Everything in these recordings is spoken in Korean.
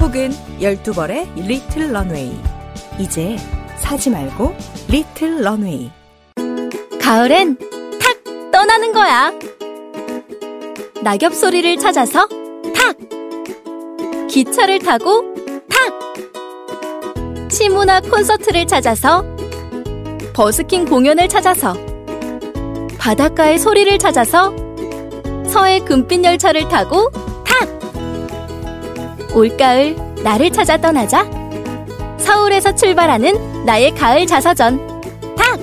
혹은 12벌의 Little Runway. 이제 사지 말고 Little Runway. 가을엔 탁 떠나는 거야. 낙엽 소리를 찾아서 탁! 기차를 타고 탁! 시문화 콘서트를 찾아서 버스킹 공연을 찾아서 바닷가의 소리를 찾아서 서해 금빛 열차를 타고 탁! 올가을 나를 찾아 떠나자. 서울에서 출발하는 나의 가을 자서전 탁!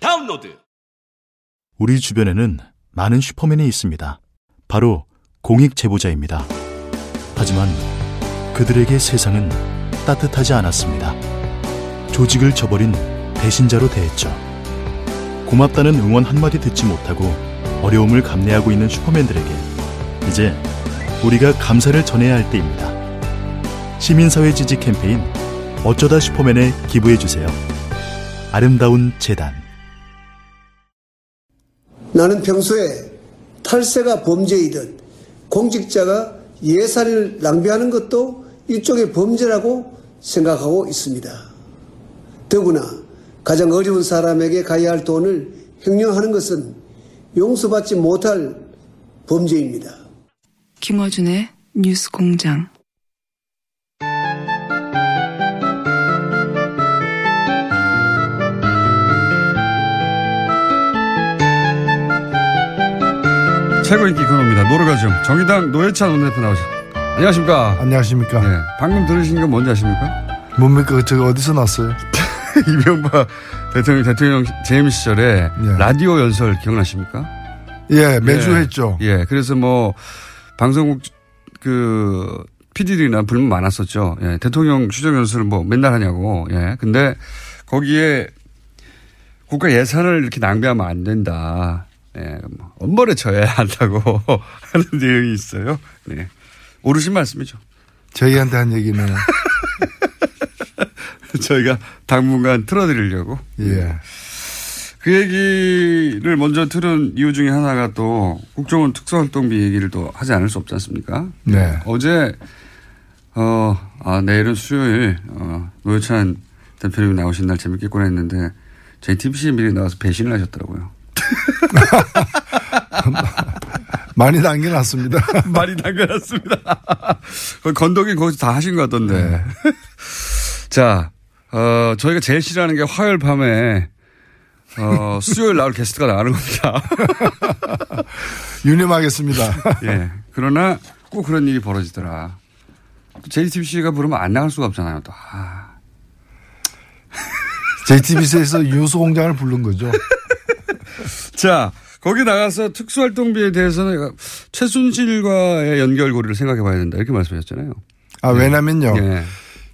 다운로드 우리 주변에는 많은 슈퍼맨이 있습니다. 바로 공익 제보자입니다. 하지만 그들에게 세상은 따뜻하지 않았습니다. 조직을 저버린 배신자로 대했죠. 고맙다는 응원 한마디 듣지 못하고 어려움을 감내하고 있는 슈퍼맨들에게 이제 우리가 감사를 전해야 할 때입니다. 시민사회 지지 캠페인 어쩌다 슈퍼맨에 기부해주세요. 아름다운 재단 나는 평소에 탈세가 범죄이듯 공직자가 예산을 낭비하는 것도 일종의 범죄라고 생각하고 있습니다. 더구나 가장 어려운 사람에게 가야 할 돈을 횡령하는 것은 용서받지 못할 범죄입니다. 김어준의 뉴스 공장. 최고 인기 코너입니다. 노르가즘 정의당 노회찬 원내대표 나오셨. 안녕하십니까? 안녕하십니까? 네, 방금 들으신 건 뭔지 아십니까? 뭡니까? 저거 어디서 났어요? 이명박 대통령 대통령 재임 시절에 예. 라디오 연설 기억나십니까? 예, 매주 예. 했죠. 예, 그래서 뭐 방송국 그 PD들이나 불만 많았었죠. 예, 대통령 추적 연설을 뭐 맨날 하냐고. 예, 근데 거기에 국가 예산을 이렇게 낭비하면 안 된다. 예, 뭐 엄벌에 처해야 한다고 하는 내용이 있어요. 네. 옳으신 말씀이죠. 저희한테 한 얘기는. 저희가 당분간 틀어드리려고. 예. 그 얘기를 먼저 들은 이유 중에 하나가 또 국정원 특수활동비 얘기를 또 하지 않을 수 없지 않습니까? 네. 어제, 어, 아, 내일은 수요일, 어, 노회찬 대표님이 나오신 날 재밌게 보냈는데 JTBC에 미리 나와서 배신을 하셨더라고요. 많이 남겨놨습니다. 많이 남겨놨습니다. 거기 건더기 거기서 다 하신 것 같던데. 자, 어, 저희가 제일 싫어하는 게 화요일 밤에 어, 수요일 나올 게스트가 나가는 겁니다. 유념하겠습니다. 예. 그러나 꼭 그런 일이 벌어지더라. 또 JTBC가 부르면 안 나갈 수가 없잖아요. 또. 아. JTBC에서 유수 공장을 부른 거죠. 자, 거기 나가서 특수활동비에 대해서는 최순실과의 연결고리를 생각해 봐야 된다. 이렇게 말씀하셨잖아요. 아, 왜냐면요. 예.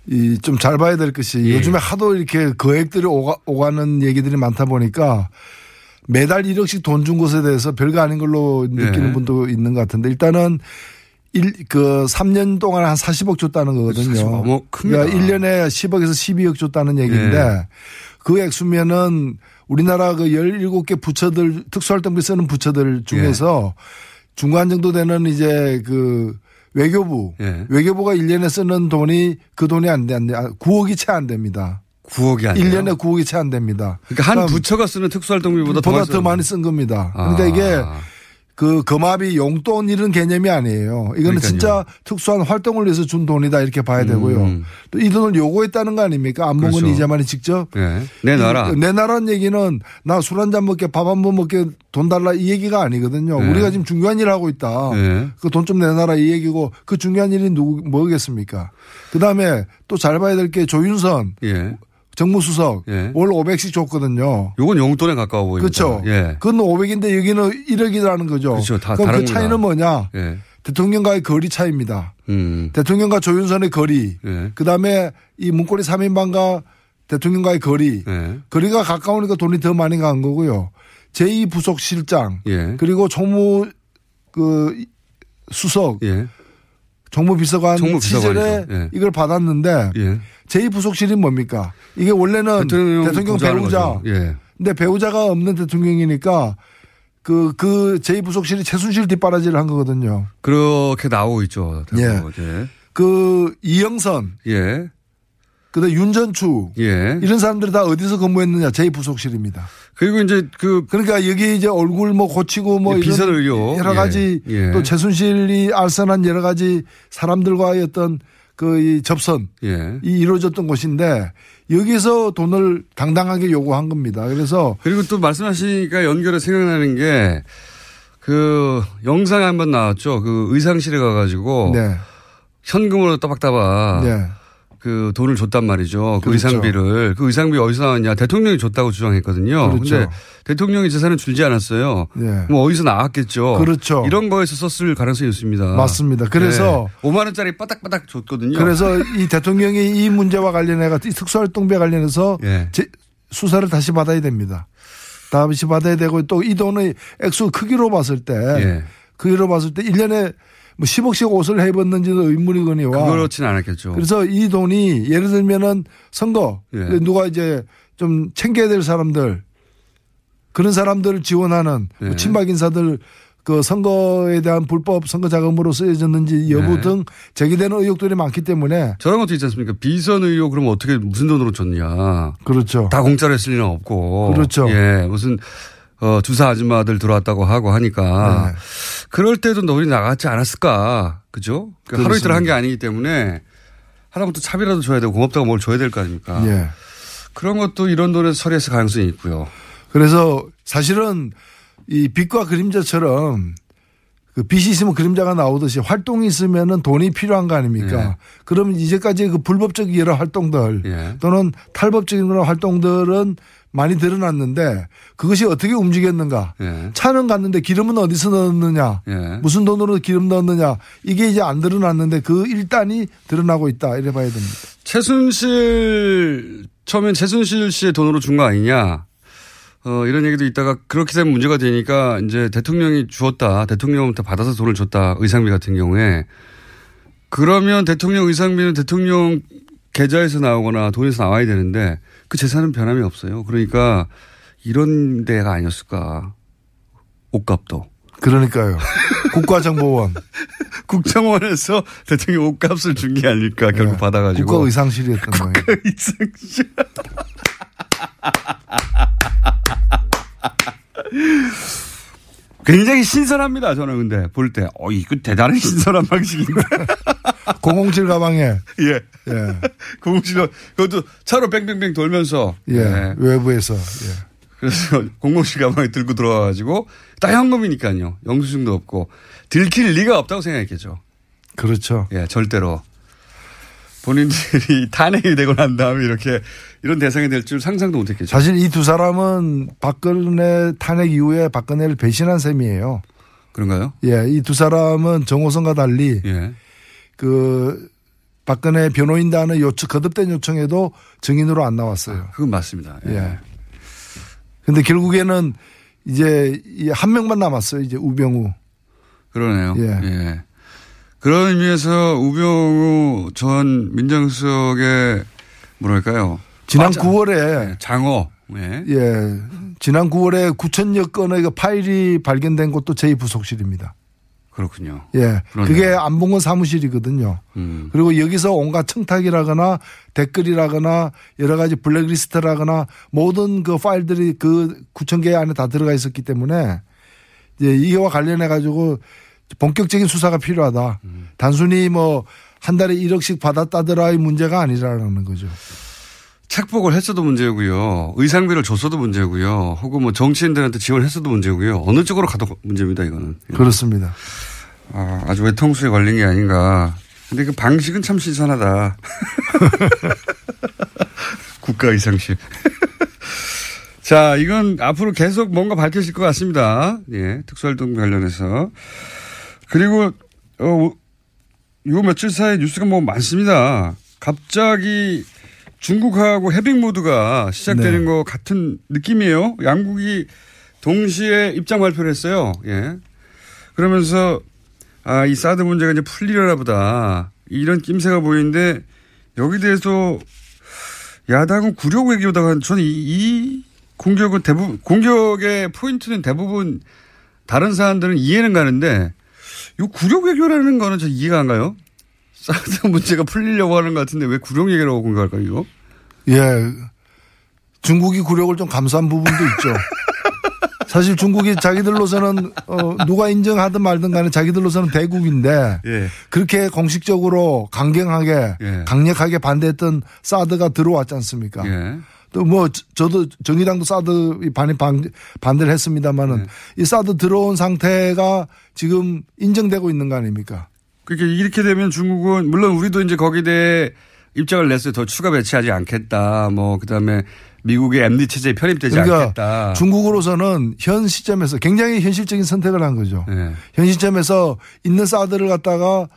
이좀 잘 봐야 될 것이 예. 요즘에 하도 이렇게 거액들이 오가, 오가는 얘기들이 많다 보니까 매달 1억씩 돈 준 것에 대해서 별거 아닌 걸로 느끼는 예. 분도 있는 것 같은데 일단은 일, 그 3년 동안 한 40억 줬다는 거거든요. 40억 어머, 큽니다. 그러니까 1년에 10억에서 12억 줬다는 얘기인데 예. 그 액수면은 우리나라 그 17개 부처들 특수활동비 쓰는 부처들 중에서 예. 중간 정도 되는 이제 그 외교부 예. 외교부가 1년에 쓰는 돈이 그 돈이 안 돼, 안 돼. 9억이 채 안 됩니다. 9억이 안 돼요. 1년에 9억이 채 안 됩니다. 그러니까 한 부처가 쓰는 특수활동비보다 더 보다 많이 더 많이 쓴 겁니다. 그러니까 아. 이게 그 금압이 용돈 이런 개념이 아니에요. 이거는 그러니까요. 진짜 특수한 활동을 위해서 준 돈이다 이렇게 봐야 되고요. 음. 또이 돈을 요구했다는 거 아닙니까? 안봉근 그렇죠. 이자만이 직접. 예. 내놔라. 이- 내놔라는 얘기는 나 술 한 잔 먹게 밥 한 번 먹게 돈 달라 이 얘기가 아니거든요. 네. 우리가 지금 중요한 일을 하고 있다. 예. 그돈 좀 내놔라 이 얘기고 그 중요한 일이 누구 뭐겠습니까? 그 다음에 또 잘 봐야 될 게 조윤선 예. 정무수석 예. 월 500씩 줬거든요. 요건 용돈에 가까워 보입니다. 그렇죠. 예. 그건 500인데 여기는 1억이라는 거죠. 그렇죠. 다 그럼 그 차이는 뭐냐? 예. 대통령과의 거리 차이입니다. 음. 대통령과 조윤선의 거리. 예. 그다음에 이 문고리 3인방과 대통령과의 거리. 예. 거리가 가까우니까 돈이 더 많이 간 거고요. 제2부속실장 예. 그리고 총무 그 수석 예. 정무비서관 정무비서관이죠. 시절에 예. 이걸 받았는데 예. 제2부속실이 뭡니까? 이게 원래는 대통령 배우자. 예. 근데 배우자가 없는 대통령이니까 그, 그 제2부속실이 최순실 뒷바라지를 한 거거든요. 그렇게 나오고 있죠. 예. 예. 그 이영선, 예. 그다음 윤전추 예. 이런 사람들이 다 어디서 근무했느냐 제2부속실입니다. 그리고 이제 그 그러니까 여기 이제 얼굴 뭐 고치고 뭐 예, 비선 의료. 여러 가지 예. 예. 또 최순실이 알선한 여러 가지 사람들과의 어떤 그 이 접선 예. 이 이루어졌던 곳인데 여기서 돈을 당당하게 요구한 겁니다. 그래서 그리고 또 말씀하시니까 연결해 생각나는 게 그 영상에 한번 나왔죠. 그 의상실에 가가지고 네. 현금으로 따박따박 네. 그 돈을 줬단 말이죠. 그 그렇죠. 의상비를. 그 의상비 어디서 나왔냐. 대통령이 줬다고 주장했거든요. 그렇죠. 근데 대통령이 재산을 줄지 않았어요. 네. 뭐 어디서 나왔겠죠. 그렇죠. 이런 거에서 썼을 가능성이 있습니다. 맞습니다. 그래서 네. 5만 원짜리 바닥바닥 줬거든요. 그래서 이 대통령이 이 문제와 관련해가 이 특수활동비와 관련해서 예. 제- 수사를 다시 받아야 됩니다. 다시 받아야 되고 또 이 돈의 액수 크기로 봤을 때 예. 크기로 봤을 때 1년에 뭐 10억씩 옷을 해입었는지도 의문이거니와 그렇진 않았겠죠. 그래서 이 돈이 예를 들면은 선거 예. 누가 이제 좀 챙겨야 될 사람들 그런 사람들을 지원하는 뭐 예. 친박 인사들 그 선거에 대한 불법 선거 자금으로 쓰여졌는지 여부 네. 등 제기되는 의혹들이 많기 때문에 저런 것도 있지 않습니까? 비선 의료 그러면 어떻게 무슨 돈으로 줬냐. 그렇죠. 다 공짜로 했을 리는 없고. 그렇죠. 예. 무슨 어, 주사 아줌마들 들어왔다고 하고 하니까 네. 그럴 때도 돈이 나갔지 않았을까. 그죠? 그 하루 이틀. 한 게 아니기 때문에 하나부터 차비라도 줘야 되고 고맙다고 뭘 줘야 될 거 아닙니까? 예. 그런 것도 이런 돈에서 처리했을 가능성이 있고요. 그래서 사실은 이 빛과 그림자처럼 그 빛이 있으면 그림자가 나오듯이 활동이 있으면은 돈이 필요한 거 아닙니까? 예. 그러면 이제까지 그 불법적 여러 활동들 예. 또는 탈법적인 그런 활동들은 많이 드러났는데 그것이 어떻게 움직였는가? 예. 차는 갔는데 기름은 어디서 넣었느냐? 예. 무슨 돈으로 기름 넣었느냐? 이게 이제 안 드러났는데 그 일단이 드러나고 있다. 이래 봐야 됩니다. 최순실 처음엔 최순실 씨의 돈으로 준 거 아니냐. 어, 이런 얘기도 있다가 그렇게 되면 문제가 되니까 이제 대통령이 주었다. 대통령부터 받아서 돈을 줬다. 의상비 같은 경우에. 그러면 대통령 의상비는 대통령 계좌에서 나오거나 돈에서 나와야 되는데 그 재산은 변함이 없어요. 그러니까 이런 데가 아니었을까. 옷값도. 그러니까요. 국가정보원. 국정원에서 대통령 옷값을 준 게 아닐까 결국 네. 받아가지고. 국가의상실이었던 거예요. 의상실. 굉장히 신선합니다. 저는 근데 볼 때, 어, 이거 대단히 신선한 방식인데. 007 가방에 예. 예. 공실로 그것도 차로 뺑뺑뺑 돌면서. 예. 예. 외부에서 예. 그래서 공공실 가방에 들고 들어와가지고 딱 현금이니까요. 영수증도 없고 들킬 리가 없다고 생각했겠죠. 그렇죠. 예, 절대로. 본인들이 탄핵이 되고 난 다음에 이렇게 이런 대상이 될 줄 상상도 못 했겠죠. 사실 이 두 사람은 박근혜 탄핵 이후에 박근혜를 배신한 셈이에요. 그런가요? 예, 이 두 사람은 정호성과 달리 예. 그 박근혜 변호인단의 요청, 거듭된 요청에도 증인으로 안 나왔어요. 그건 맞습니다. 예. 예. 근데 결국에는 이제 이한 명만 남았어요. 이제 우병우. 그러네요. 예. 예. 그런 의미에서 우병우 전 민정수석의 뭐랄까요. 지난 맞아. 9월에 장어. 예. 예. 지난 9월에 9천여 건의 그 파일이 발견된 곳도 제2 부속실입니다. 그렇군요. 예. 그러네요. 그게 안봉건 사무실이거든요. 음. 그리고 여기서 온갖 청탁이라거나 댓글이라거나 여러 가지 블랙리스트라거나 모든 그 파일들이 그 9천 개 안에 다 들어가 있었기 때문에 이제 이와 관련해 가지고 본격적인 수사가 필요하다. 단순히 뭐 한 달에 1억씩 받았다더라의 문제가 아니라는 거죠. 착복을 했어도 문제고요. 의상비를 줬어도 문제고요. 혹은 뭐 정치인들한테 지원했어도 문제고요. 어느 쪽으로 가도 문제입니다, 이거는. 그렇습니다. 아, 아주 외통수에 걸린 게 아닌가. 근데 그 방식은 참 신선하다. 국가 의상실. 자, 이건 앞으로 계속 뭔가 밝혀질 것 같습니다. 예, 특수활동 관련해서. 그리고, 어, 요 며칠 사이 뉴스가 뭐 많습니다. 갑자기 중국하고 해빙 모드가 시작되는 네. 것 같은 느낌이에요. 양국이 동시에 입장 발표를 했어요. 예. 그러면서 아, 이 사드 문제가 이제 풀리려나 보다. 이런 낌새가 보이는데 여기 대해서 야당은 구력 외교다가 저는 이, 이 공격은 대부분, 공격의 포인트는 대부분 다른 사람들은 이해는 가는데 이 구력 외교라는 거는 저 이해가 안 가요. 사드 문제가 풀리려고 하는 것 같은데 왜 구력 얘기라고 공격할까요, 이거? 예. 중국이 굴욕을 좀 감수한 부분도 있죠. 사실 중국이 자기들로서는 어 누가 인정하든 말든 간에 자기들로서는 대국인데 예. 그렇게 공식적으로 강경하게 예. 강력하게 반대했던 사드가 들어왔지 않습니까? 예. 또 뭐 저도 정의당도 사드 반이 반, 반대를 했습니다만은 네. 이 사드 들어온 상태가 지금 인정되고 있는 거 아닙니까? 그렇게 이렇게 되면 중국은 물론 우리도 이제 거기에 대해 입장을 냈어요. 더 추가 배치하지 않겠다. 뭐 그다음에 미국의 MD 체제에 편입되지 그러니까 않겠다. 중국으로서는 현 시점에서 굉장히 현실적인 선택을 한 거죠. 예. 현 시점에서 있는 사드를 갖다가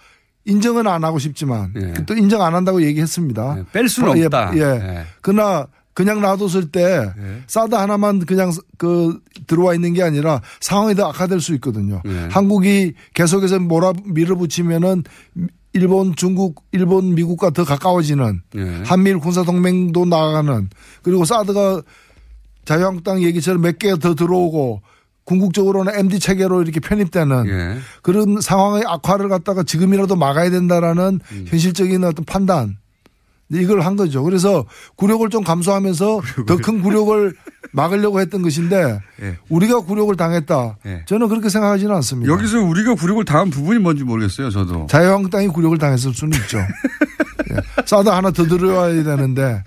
인정은 안 하고 싶지만 예. 또 인정 안 한다고 얘기했습니다. 예, 뺄 수는 어, 예, 없다. 예. 예. 그러나 그냥 놔뒀을 때 예. 사드 하나만 그냥 그 들어와 있는 게 아니라 상황이 더 악화될 수 있거든요. 예. 한국이 계속해서 몰아 밀어붙이면은 일본, 중국, 일본, 미국과 더 가까워지는 예. 한미일 군사 동맹도 나가는 그리고 사드가 자유한국당 얘기처럼 몇 개 더 들어오고 궁극적으로는 MD 체계로 이렇게 편입되는 예. 그런 상황의 악화를 갖다가 지금이라도 막아야 된다라는 음. 현실적인 어떤 판단 이걸 한 거죠. 그래서 굴욕을 좀 감수하면서 더 큰 굴욕을 막으려고 했던 것인데 예. 우리가 굴욕을 당했다. 예. 저는 그렇게 생각하지는 않습니다. 여기서 우리가 굴욕을 당한 부분이 뭔지 모르겠어요. 저도. 자유한국당이 굴욕을 당했을 수는 있죠. 예. 사드 하나 더 들어와야 되는데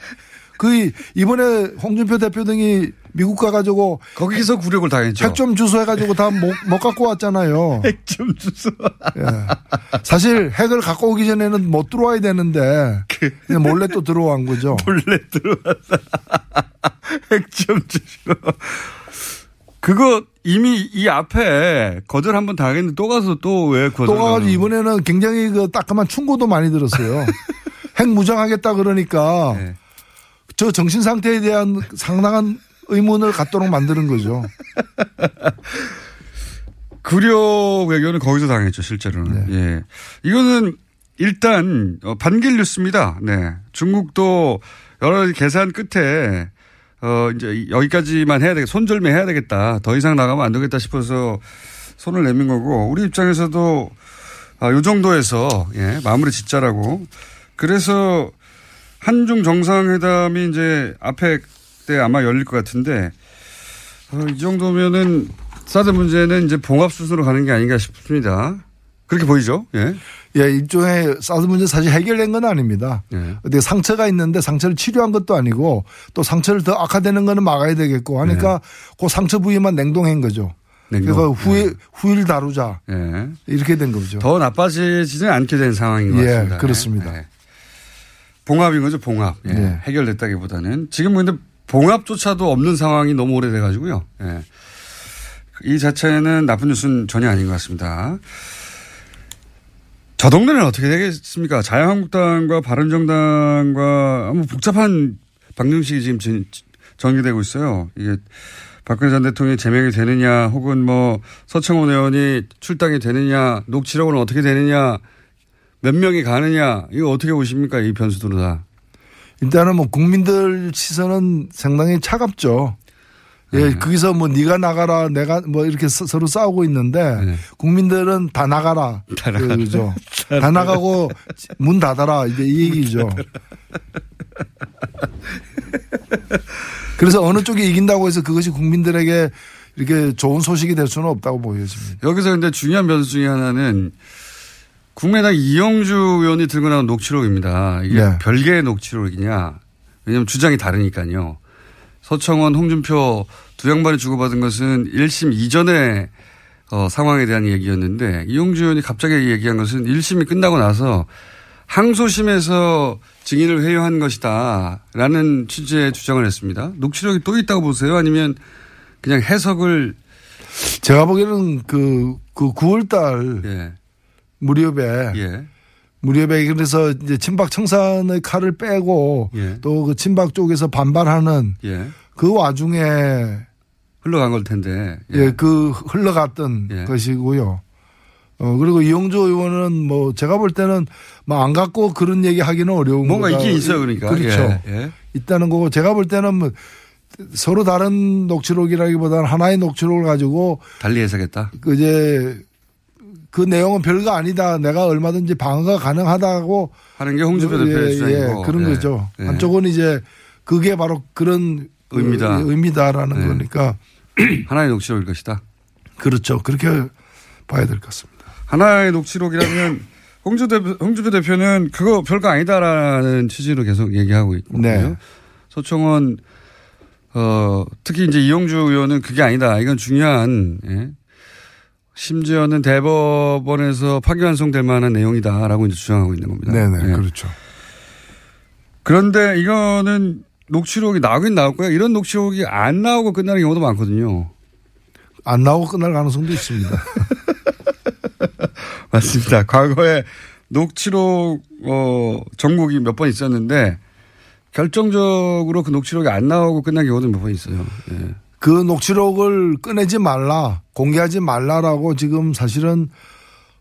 그 이번에 홍준표 대표 등이 미국 가가지고 거기서 굴욕을 당했죠. 핵좀 주소 해가지고 다 못 못 갖고 왔잖아요. 핵좀 주소. 예. 사실 핵을 갖고 오기 전에는 못 들어와야 되는데 그냥 몰래 또 들어온 거죠. 몰래 들어왔다. 핵좀 주시오. 그거 이미 이 앞에 거절 한번 당했는데 또 가서 또 왜 거절? 또 가가지고 이번에는 굉장히 그 따끔한 충고도 많이 들었어요. 핵 무장하겠다 그러니까 네. 저 정신 상태에 대한 상당한 의문을 갖도록 만드는 거죠. 구력 외교는 거기서 당했죠, 실제로는. 네. 예. 이거는 일단 어, 반길 뉴스입니다. 네. 중국도 여러 가지 계산 끝에 어 이제 여기까지만 해야 되겠 손절매 해야 되겠다. 더 이상 나가면 안 되겠다 싶어서 손을 내민 거고 우리 입장에서도 아, 요 정도에서 예, 마무리 짓자라고. 그래서 한중 정상회담이 이제 앞에 때 아마 열릴 것 같은데 어, 이 정도면은 사드 문제는 이제 봉합 수순으로 가는 게 아닌가 싶습니다. 그렇게 보이죠? 예. 예, 일종의 사드 문제 사실 해결된 건 아닙니다. 예. 근데 상처가 있는데 상처를 치료한 것도 아니고 또 상처를 더 악화되는 거는 막아야 되겠고 하니까 그 상처 부위만 냉동한 거죠. 네. 냉동. 그러니까 후에 후일 다루자 예. 이렇게 된 거죠. 더 나빠지지는 않게 된 상황인 것 예, 같습니다. 그렇습니다. 예. 봉합인 거죠, 봉합. 예. 네. 해결됐다기보다는 지금 근데 봉합조차도 없는 상황이 너무 오래돼 가지고요. 예. 이 자체는 나쁜 뉴스는 전혀 아닌 것 같습니다. 저 동네는 어떻게 되겠습니까? 자유한국당과 바른정당과 아무 복잡한 방정식이 지금 진- 전개되고 있어요. 이게 박근혜 전 대통령이 제명이 되느냐 혹은 뭐 서청원 의원이 출당이 되느냐 녹취록은 어떻게 되느냐 몇 명이 가느냐 이거 어떻게 보십니까 이 변수들은 다. 일단은 뭐 국민들 시선은 상당히 차갑죠. 예, 네. 거기서 뭐 네가 나가라 내가 뭐 이렇게 서- 서로 싸우고 있는데 네. 국민들은 다 나가라. 다 나가라. 그죠. 다 나가고 문 닫아라. 이제 이 얘기죠. 그래서 어느 쪽이 이긴다고 해서 그것이 국민들에게 이렇게 좋은 소식이 될 수는 없다고 보여집니다. 여기서 근데 중요한 변수 중에 하나는 국민의당 이영주 의원이 들고 나온 녹취록입니다. 이게 네. 별개의 녹취록이냐. 왜냐하면 주장이 다르니까요. 서청원, 홍준표 두 양반이 주고받은 것은 1심 이전의 어, 상황에 대한 얘기였는데 이용주 의원이 갑자기 얘기한 것은 1심이 끝나고 나서 항소심에서 증인을 회유한 것이다. 라는 취지의 주장을 했습니다. 녹취록이 또 있다고 보세요? 아니면 그냥 해석을 제가 보기에는 그, 그 9월 달 예. 무렵에 예. 무렵에 그래서 이제 친박 청산의 칼을 빼고 예. 또그 친박 쪽에서 반발하는 예. 그 와중에 흘러간 걸 텐데. 예, 그 흘러갔던 예. 것이고요. 어, 그리고 이용조 의원은 뭐 제가 볼 때는 뭐 안 갖고 그런 얘기 하기는 어려운 뭔가. 있긴 있어요, 그러니까. 그렇죠. 예, 예. 있다는 거고 제가 볼 때는 뭐 서로 다른 녹취록이라기보다는 하나의 녹취록을 가지고 달리 해석했다. 그 이제 그 내용은 별거 아니다. 내가 얼마든지 방어가 가능하다고 하는 게 홍준표 대표의 주장이고. 그런 예. 거죠. 예. 한쪽은 이제 그게 바로 그런 의미다. 그 의미다라는 예. 거니까 하나의 녹취록일 것이다. 그렇죠. 그렇게 봐야 될 것 같습니다. 하나의 녹취록이라면 홍주 대표, 홍준표 대표는 그거 별거 아니다라는 취지로 계속 얘기하고 있거든요. 네. 서청원 어, 특히 이제 이용주 의원은 그게 아니다. 이건 중요한 예. 심지어는 대법원에서 파기환송될 만한 내용이다라고 이제 주장하고 있는 겁니다. 네네 예. 그렇죠. 그런데 이거는 녹취록이 나오긴 나올 거예요. 이런 녹취록이 안 나오고 끝나는 경우도 많거든요. 안 나오고 끝날 가능성도 있습니다. 맞습니다. 과거에 녹취록 어 정국이 몇 번 있었는데 결정적으로 그 녹취록이 안 나오고 끝난 경우도 몇 번 있어요. 예. 그 녹취록을 꺼내지 말라, 공개하지 말라라고 지금 사실은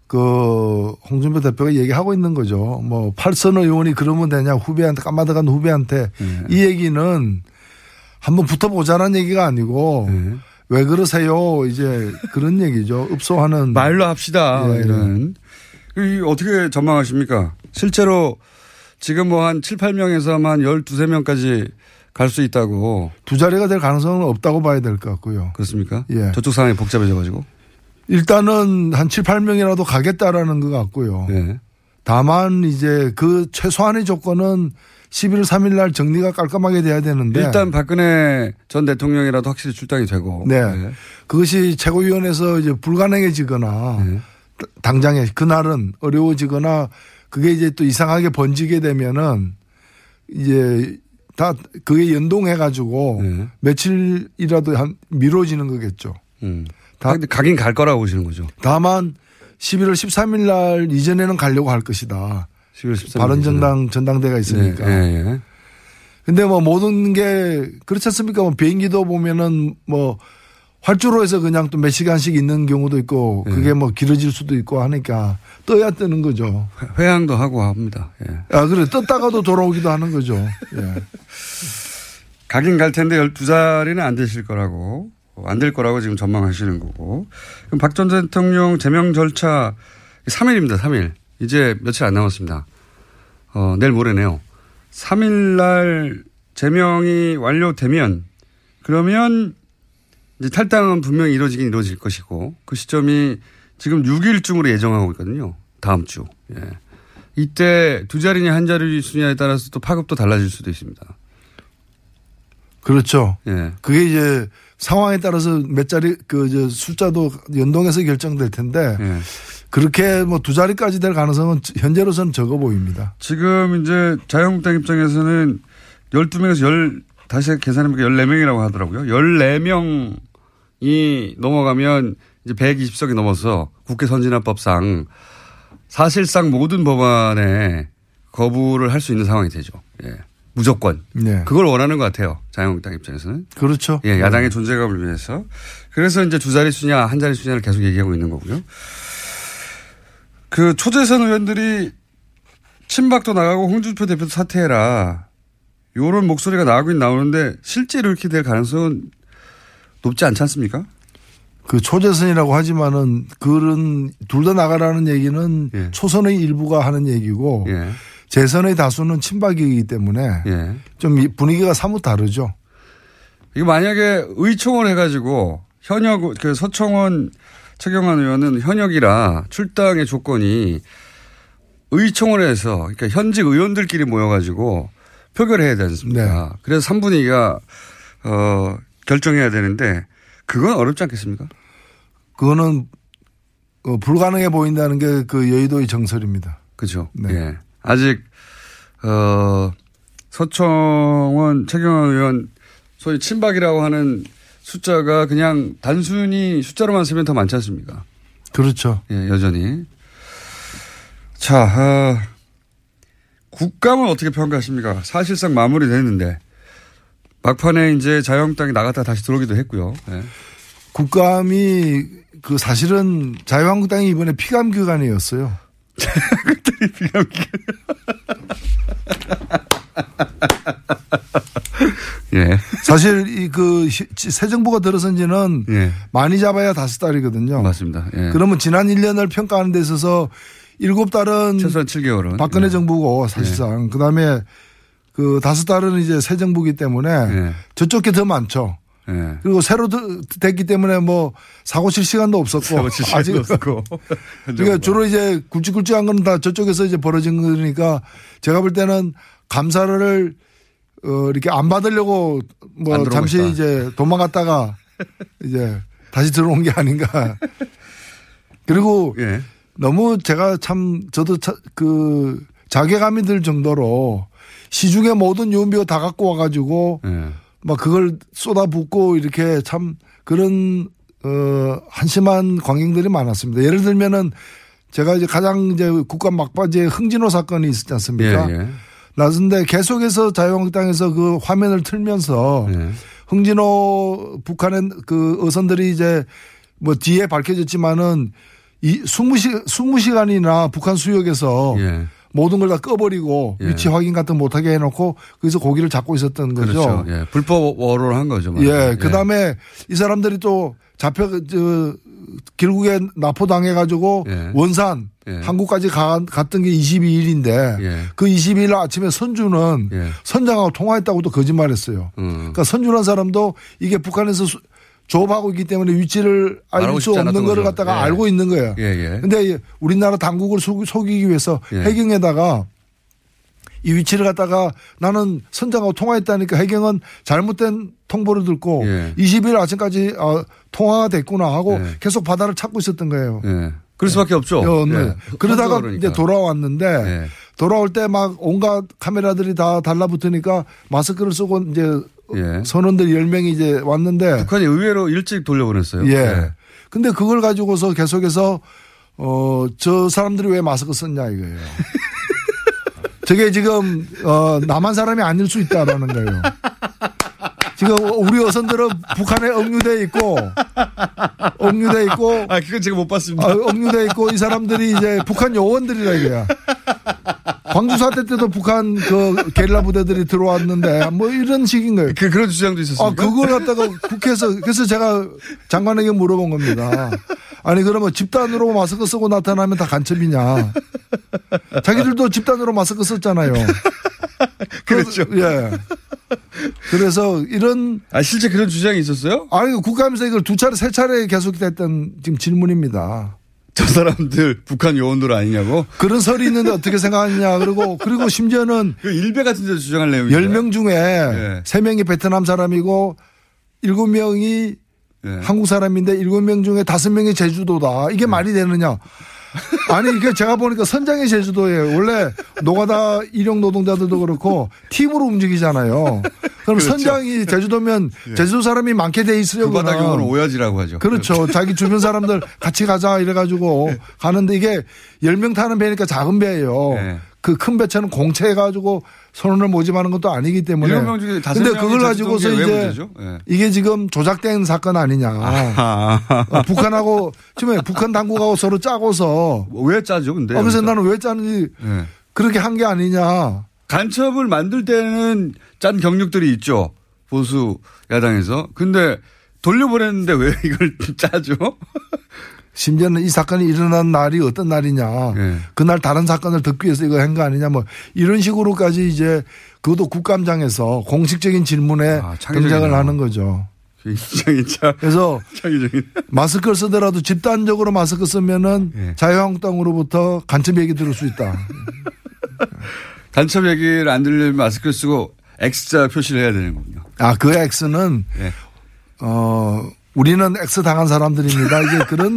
그 홍준표 대표가 얘기하고 있는 거죠. 뭐 팔선 의원이 그러면 되냐 후배한테 까마득한 후배한테 네. 이 얘기는 한번 붙어보자는 얘기가 아니고 네. 왜 그러세요 이제 그런 얘기죠. 읍소하는 말로 합시다. 예, 이런. 이 어떻게 전망하십니까? 실제로 지금 뭐 한 7, 8명에서 한 12, 3명까지 갈 수 있다고. 두 자리가 될 가능성은 없다고 봐야 될 것 같고요. 그렇습니까? 예. 저쪽 상황이 복잡해져 가지고. 일단은 한 7, 8명이라도 가겠다라는 것 같고요. 예. 다만 이제 그 최소한의 조건은 11월 3일 날 정리가 깔끔하게 돼야 되는데 일단 박근혜 전 대통령이라도 확실히 출당이 되고. 네. 예. 그것이 최고위원회에서 이제 불가능해지거나 네. 당장에 그날은 어려워지거나 그게 이제 또 이상하게 번지게 되면은 이제 다 그게 연동해 가지고 네. 며칠이라도 한 미뤄지는 거겠죠. 음. 다- 근데 가긴 갈 거라고 보시는 거죠. 다만 11월 13일 날 이전에는 가려고 할 것이다. 11월 13일. 바른정당 전당대가 있으니까. 네, 예, 예. 근데 뭐 모든 게 그렇지 않습니까? 뭐 비행기도 보면은 뭐 활주로 해서 그냥 또 몇 시간씩 있는 경우도 있고 네. 그게 뭐 길어질 수도 있고 하니까 떠야 뜨는 거죠. 회항도 하고 합니다. 예. 아, 그래. 떴다가도 돌아오기도 하는 거죠. 예. 가긴 갈 텐데 12자리는 안 되실 거라고. 안 될 거라고 지금 전망하시는 거고. 그럼 박 전 대통령 제명 절차 3일입니다. 3일. 이제 며칠 안 남았습니다. 어, 내일 모레네요. 3일 날 제명이 완료되면 그러면 이제 탈당은 분명히 이루어지긴 이루어질 것이고 그 시점이 지금 6일쯤으로 예정하고 있거든요. 다음 주. 예. 이때 두 자리냐 한 자리 수냐에 따라서 또 파급도 달라질 수도 있습니다. 그렇죠. 예. 그게 이제 상황에 따라서 몇 자리 그저 숫자도 연동해서 결정될 텐데 예. 그렇게 뭐 두 자리까지 될 가능성은 현재로서는 적어 보입니다. 지금 이제 자유한국당 입장에서는 12명에서 10, 다시 계산해보니까 14명이라고 하더라고요. 14명 이 넘어가면 이제 120석이 넘어서 국회 선진화법상 사실상 모든 법안에 거부를 할 수 있는 상황이 되죠. 예. 무조건. 네. 그걸 원하는 것 같아요. 자유한국당 입장에서는. 그렇죠. 예, 야당의 존재감을 위해서. 그래서 이제 두 자리 수냐, 한 자리 수냐를 계속 얘기하고 있는 거고요. 그 초재선 의원들이 친박도 나가고 홍준표 대표도 사퇴해라. 요런 목소리가 나오긴 나오는데 실제로 이렇게 될 가능성은 높지 않지 않습니까? 그 초재선이라고 하지만은 그런 둘 다 나가라는 얘기는 예. 초선의 일부가 하는 얘기고 예. 재선의 다수는 친박이기 때문에 예. 좀이 분위기가 사뭇 다르죠. 이거 만약에 의총을 해가지고 현역 그 서청원 최경환 의원은 현역이라 출당의 조건이 의총원에서 그러니까 현직 의원들끼리 모여가지고 표결해야 되지 않습니까? 그래서 3분의 2가 어, 결정해야 되는데 그건 어렵지 않겠습니까? 그거는 어, 불가능해 보인다는 게 그 여의도의 정설입니다. 그죠. 네. 예. 아직 어 서청원 최경환 의원 소위 친박이라고 하는 숫자가 그냥 단순히 숫자로만 쓰면 더 많지 않습니까? 그렇죠. 예, 여전히. 자, 어, 국감은 어떻게 평가하십니까? 사실상 마무리됐는데 막판에 이제 자유한국당이 나갔다 다시 들어오기도 했고요. 예. 국감이 그 사실은 자유한국당이 이번에 피감 기관이었어요. 예. 사실 이 그 새 정부가 들어선 지는 예. 많이 잡아야 다섯 달이거든요. 맞습니다. 예. 그러면 지난 1년을 평가하는 데 있어서 일곱 달은 최소한 7개월은 박근혜 예. 정부고 사실상 그다음에 그 다섯 달은 이제 새 정부기 때문에 예. 저쪽 게 더 많죠. 예. 그리고 새로 드- 됐기 때문에 뭐 사고 칠 시간도 없었고 사고 칠 시간도 없었고. 그러니까 주로 이제 굵직굵직한 건 다 저쪽에서 이제 벌어진 거니까 제가 볼 때는 감사를 어 이렇게 안 받으려고 뭐 안 잠시 있다. 이제 도망갔다가 이제 다시 들어온 게 아닌가. 그리고 예. 너무 제가 참 저도 차- 그 자괴감이 들 정도로 시중에 모든 유언비어 다 갖고 와가지고 예. 막 그걸 쏟아붓고 이렇게 참 그런 어 한심한 광경들이 많았습니다. 예를 들면은 제가 이제 가장 이제 국감 막바지에 흥진호 사건이 있었지 않습니까? 예, 예. 나선데 계속해서 자유한국당에서 그 화면을 틀면서 예. 흥진호 북한의 그 어선들이 이제 뭐 뒤에 밝혀졌지만은 이 20시, 20시간이나 북한 수역에서 예. 모든 걸 다 꺼버리고 예. 위치 확인 같은 거 못하게 해놓고 거기서 고기를 잡고 있었던 거죠. 그렇죠. 예. 불법 워로를 한 거죠. 예. 말하자면. 그 다음에 이 사람들이 또 잡혀, 저, 결국에 납포당해가지고 예. 원산 예. 한국까지 가, 갔던 게 22일인데 예. 그 22일 아침에 선주는 예. 선장하고 통화했다고도 거짓말했어요. 음. 그러니까 선주란 사람도 이게 북한에서 수- 조업하고 있기 때문에 위치를 알 수 없는 거를 거죠. 갖다가 예. 알고 있는 거예요. 예, 예. 근데 우리나라 당국을 속- 속이기 위해서 예. 해경에다가 이 위치를 갖다가 나는 선장하고 통화했다니까 해경은 잘못된 통보를 듣고 예. 20일 아침까지 어, 통화가 됐구나 하고 예. 계속 바다를 찾고 있었던 거예요. 예. 그럴 수밖에 없죠. 어, 네. 예. 그러다가 그러니까. 이제 돌아왔는데 예. 돌아올 때 막 온갖 카메라들이 다 달라붙으니까 마스크를 쓰고 이제 예. 선원들 10명이 이제 왔는데 북한이 의외로 일찍 돌려보냈어요. 예. 근데 그걸 가지고서 계속해서 어, 저 사람들이 왜 마스크 썼냐 이거예요. 저게 지금 어, 남한 사람이 아닐 수 있다라는 거예요. 지금 우리 어선들은 북한에 억류돼 있고 억류돼 있고 아, 그건 제가 못 봤습니다. 아, 억류돼 있고 이 사람들이 이제 북한 요원들이라 이거야. 광주 사태 때도 북한 그 게릴라 부대들이 들어왔는데 뭐 이런 식인 거예요. 그, 그런 주장도 아, 있었습니까? 그걸 갖다가 국회에서, 그래서 제가 장관에게 물어본 겁니다. 아니, 그러면 집단으로 마스크 쓰고 나타나면 다 간첩이냐. 자기들도 집단으로 마스크 썼잖아요. 그렇죠. 그, 예. 그래서 이런, 아, 실제 그런 주장이 있었어요? 아니, 국감에서 이걸 두 차례, 세 차례 계속됐던 지금 질문입니다. 저 사람들 북한 요원들 아니냐고? 그런 설이 있는데 어떻게 생각하느냐. 그리고, 그리고 심지어는 그 일베 같은 데 주장할 내용이 10명 중에 예. 3명이 베트남 사람이고 7명이 예. 한국 사람인데 7명 중에 5명이 제주도다. 네. 이게 말이 되느냐. 아니, 이게 제가 보니까 선장이 제주도예요. 원래 노가다 일용 노동자들도 그렇고 팀으로 움직이잖아요. 그럼 그렇죠. 선장이 제주도면 제주도 사람이 많게 돼 있으려고. 그 바닥 용어는 오야지라고 하죠. 그렇죠. 자기 주변 사람들 같이 가자 이래가지고 가는데 이게 10명 타는 배니까 작은 배예요. 네. 그 큰 배차는 공채해가지고 선원을 모집하는 것도 아니기 때문에. 일곱 명 중에 다섯 근데 그걸 가지고서 이제? 예. 이게 지금 조작된 사건 아니냐. 아, 어, 북한하고 지금 북한 당국하고 서로 짜고서. 왜 짜죠, 근데? 어, 그래서 여기서? 나는 왜 짜는지 예. 그렇게 한 게 아니냐. 간첩을 만들 때는 짠 경력들이 있죠. 보수 야당에서. 근데 돌려보냈는데 왜 이걸 짜죠? 심지어는 이 사건이 일어난 날이 어떤 날이냐. 예. 그날 다른 사건을 듣기 위해서 이거 한 거 아니냐. 뭐 이런 식으로까지 이제 그것도 국감장에서 공식적인 질문에 아. 등장을 하는 거죠. 굉장히 참 그래서 창의적인. 마스크를 쓰더라도 집단적으로 마스크 쓰면은 예. 자유한국당으로부터 간첩 얘기 들을 수 있다. 간첩 얘기를 안 들리면 마스크를 쓰고 X자 표시를 해야 되는군요. 아, 그 X는 예. 어 우리는 X 당한 사람들입니다. 이제 그런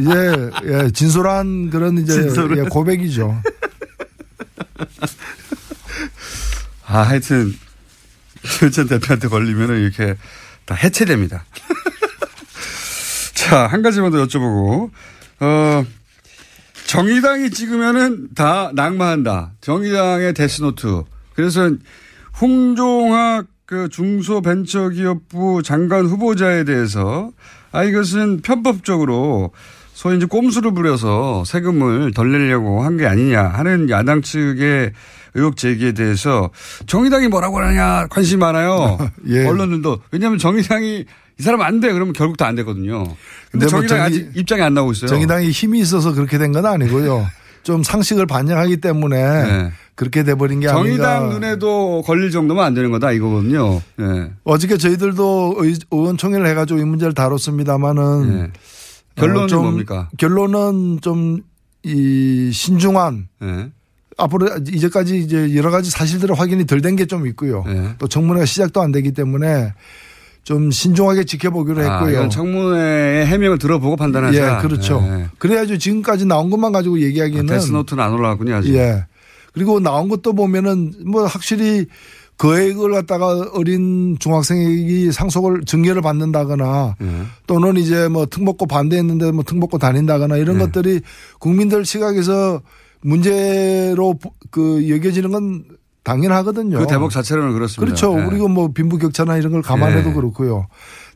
이제 예, 진솔한 그런 이제. 예, 고백이죠. 아, 하여튼, 최천 대표한테 걸리면은 이렇게 다 해체됩니다. 자, 한 가지만 더 여쭤보고, 어, 정의당이 찍으면은 다 낙마한다. 정의당의 데스노트. 그래서 홍종학 그 중소벤처기업부 장관 후보자에 대해서 아, 이것은 편법적으로 소위 이제 꼼수를 부려서 세금을 덜 내려고 한 게 아니냐 하는 야당 측의 의혹 제기에 대해서 정의당이 뭐라고 하느냐 관심이 많아요. 예. 언론들도. 왜냐하면 정의당이 이 사람 안 돼. 그러면 결국 다 안 되거든요. 근데, 근데 뭐 정의당이 정의- 아직 입장이 안 나오고 있어요. 정의당이 힘이 있어서 그렇게 된 건 아니고요. 좀 상식을 반영하기 때문에 네. 그렇게 돼버린 게 정의당 아닌가. 눈에도 걸릴 정도면 안 되는 거다 이거거든요. 예. 어저께 저희들도 의- 의원총회를 해가지고 이 문제를 다뤘습니다마는 예. 결론은 어, 좀 뭡니까? 결론은 좀 이 신중한 예. 앞으로 이제까지 이제 여러 가지 사실들을 확인이 덜 된 게 좀 있고요. 예. 또 청문회가 시작도 안 되기 때문에 좀 신중하게 지켜보기로 아, 했고요. 청문회의 해명을 들어보고 판단하자. 예, 그렇죠. 예. 그래야죠. 지금까지 나온 것만 가지고 아, 얘기하기는 데스노트는 안 올라왔군요 아직. 예. 그리고 나온 것도 보면은 뭐 확실히 거액을 갖다가 어린 중학생이 상속을 증여를 받는다거나 예. 또는 이제 뭐 특목고 반대했는데 뭐 특목고 다닌다거나 이런 네. 것들이 국민들 시각에서 문제로 보- 그 여겨지는 건 당연하거든요. 그 대목 자체로는 그렇습니다. 그렇죠. 예. 그리고 뭐 빈부격차나 이런 걸 감안해도 예. 그렇고요.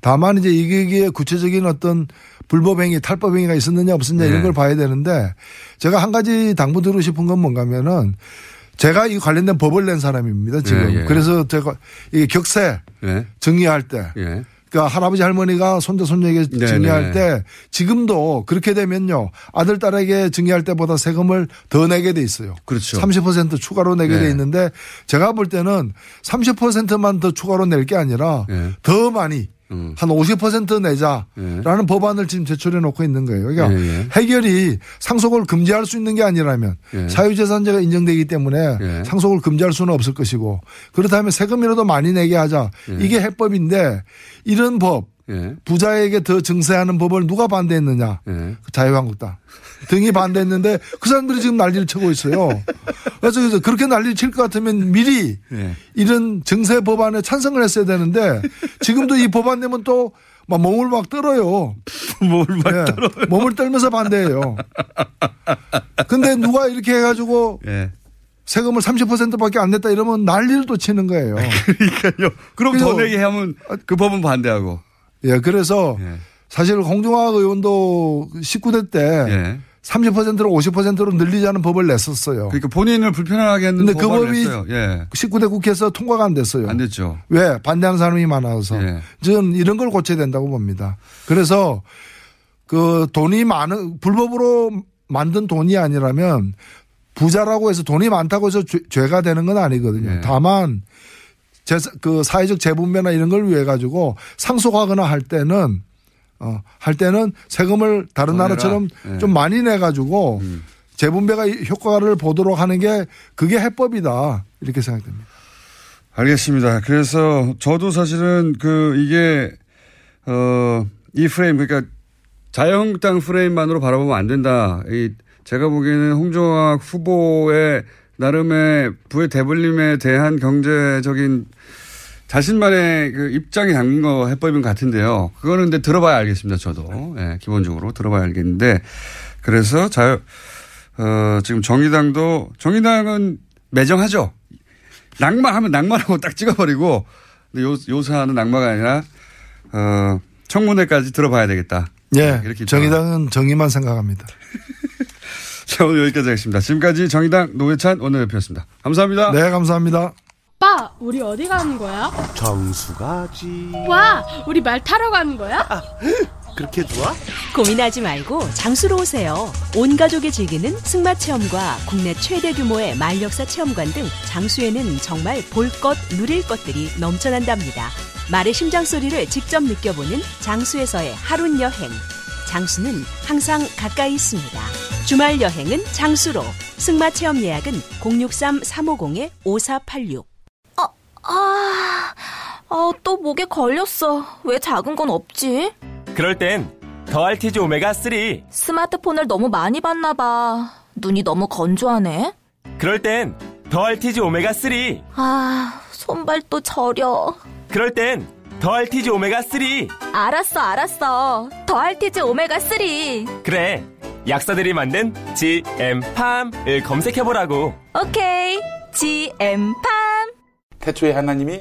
다만 이제 이게 구체적인 어떤 불법행위, 탈법행위가 있었느냐 없었느냐 예. 이런 걸 봐야 되는데 제가 한 가지 당부드리고 싶은 건 뭔가면은 제가 이 관련된 법을 낸 사람입니다. 지금. 예, 예. 그래서 제가 이게 격세 예. 정리할 때 예. 그러니까 할아버지 할머니가 손자 손녀에게 네, 증여할 네. 때 지금도 그렇게 되면요 아들 딸에게 증여할 때보다 세금을 더 내게 돼 있어요. 그렇죠. 30% 추가로 내게 네. 돼 있는데 제가 볼 때는 30%만 더 추가로 낼 게 아니라 예. 더 많이 음. 한50% 내자라는 예. 법안을 지금 제출해 놓고 있는 거예요. 그러니까 예, 예. 해결이 상속을 금지할 수 있는 게 아니라면 예. 사유재산제가 인정되기 때문에 예. 상속을 금지할 수는 없을 것이고 그렇다면 세금이라도 많이 내게 하자. 예. 이게 해법인데 이런 법 예. 부자에게 더 증세하는 법을 누가 반대했느냐? 예. 자유한국당 등이 반대했는데 그 사람들이 지금 난리를 치고 있어요. 그래서 그래서 그렇게 난리를 칠 것 같으면 미리 예. 이런 증세 법안에 찬성을 했어야 되는데 지금도 이 법안 내면 또 막 몸을 막 떨어요. 몸을 막 예, 떨어요. 몸을 떨면서 반대해요. 근데 누가 이렇게 해가지고 예. 세금을 30%밖에 안 냈다 이러면 난리를 또 치는 거예요. 그러니까요. 그럼 더 내게 하면 그 법은 반대하고. 예, 그래서 예. 사실 홍종학 의원도 19대 때 예. 30%로 50%로 늘리자는 법을 냈었어요. 그러니까 본인을 불편하게 했는 근데 그 법이 냈어요. 예. 19대 국회에서 통과가 안 됐어요. 안 됐죠. 왜? 반대하는 사람이 많아서. 예. 저는 이런 걸 고쳐야 된다고 봅니다. 그래서 그 돈이 많은, 불법으로 만든 돈이 아니라면 부자라고 해서 돈이 많다고 해서 죄, 가 되는 건 아니거든요. 예. 다만 제, 그 사회적 재분배나 이런 걸 위해 가지고 상속하거나 할 때는 어, 할 때는 세금을 다른 더 내라. 나라처럼 예. 좀 많이 내 가지고 재분배가 효과를 보도록 하는 게 그게 해법이다. 이렇게 생각됩니다. 알겠습니다. 그래서 저도 사실은 그 이게 어 이 프레임 그러니까 자유한국당 프레임만으로 바라보면 안 된다. 이 제가 보기에는 홍종학 후보의 나름의 부의 대불림에 대한 경제적인 자신만의 그 입장이 담긴 거 해법인 것 같은데요. 그거는 근데 들어봐야 알겠습니다. 저도 예, 기본적으로 들어봐야 알겠는데 그래서 자유 어 지금 정의당도 정의당은 매정하죠. 낙마하면 낙마라고 딱 찍어버리고 요, 요사하는 낙마가 아니라 어, 청문회까지 들어봐야 되겠다. 예. 이렇게 정의당은 정의만 생각합니다. 자 오늘 여기까지 하겠습니다. 지금까지 정의당 노회찬 원내대표였습니다. 감사합니다. 네, 감사합니다. 오빠, 우리 어디 가는 거야? 정수 가지. 와, 우리 말 타러 가는 거야? 그렇게 좋아? 고민하지 말고 장수로 오세요. 온 가족이 즐기는 승마 체험과 국내 최대 규모의 말 역사 체험관 등 장수에는 정말 볼 것, 누릴 것들이 넘쳐난답니다. 말의 심장 소리를 직접 느껴보는 장수에서의 하룬 여행. 장수는 항상 가까이 있습니다. 주말 여행은 장수로. 승마 체험 예약은 063-350-5486. 아, 아, 또 목에 걸렸어. 왜 작은 건 없지? 그럴 땐 더할 티즈 오메가 3. 스마트폰을 너무 많이 봤나 봐. 눈이 너무 건조하네. 그럴 땐 더할 티즈 오메가 3. 아, 손발 도 저려. 그럴 땐 더할 티즈 오메가 3. 알았어, 알았어. 더할티즈 오메가 3. 그래. 약사들이 만든 GM팜을 검색해보라고. 오케이. GM팜. 태초에 하나님이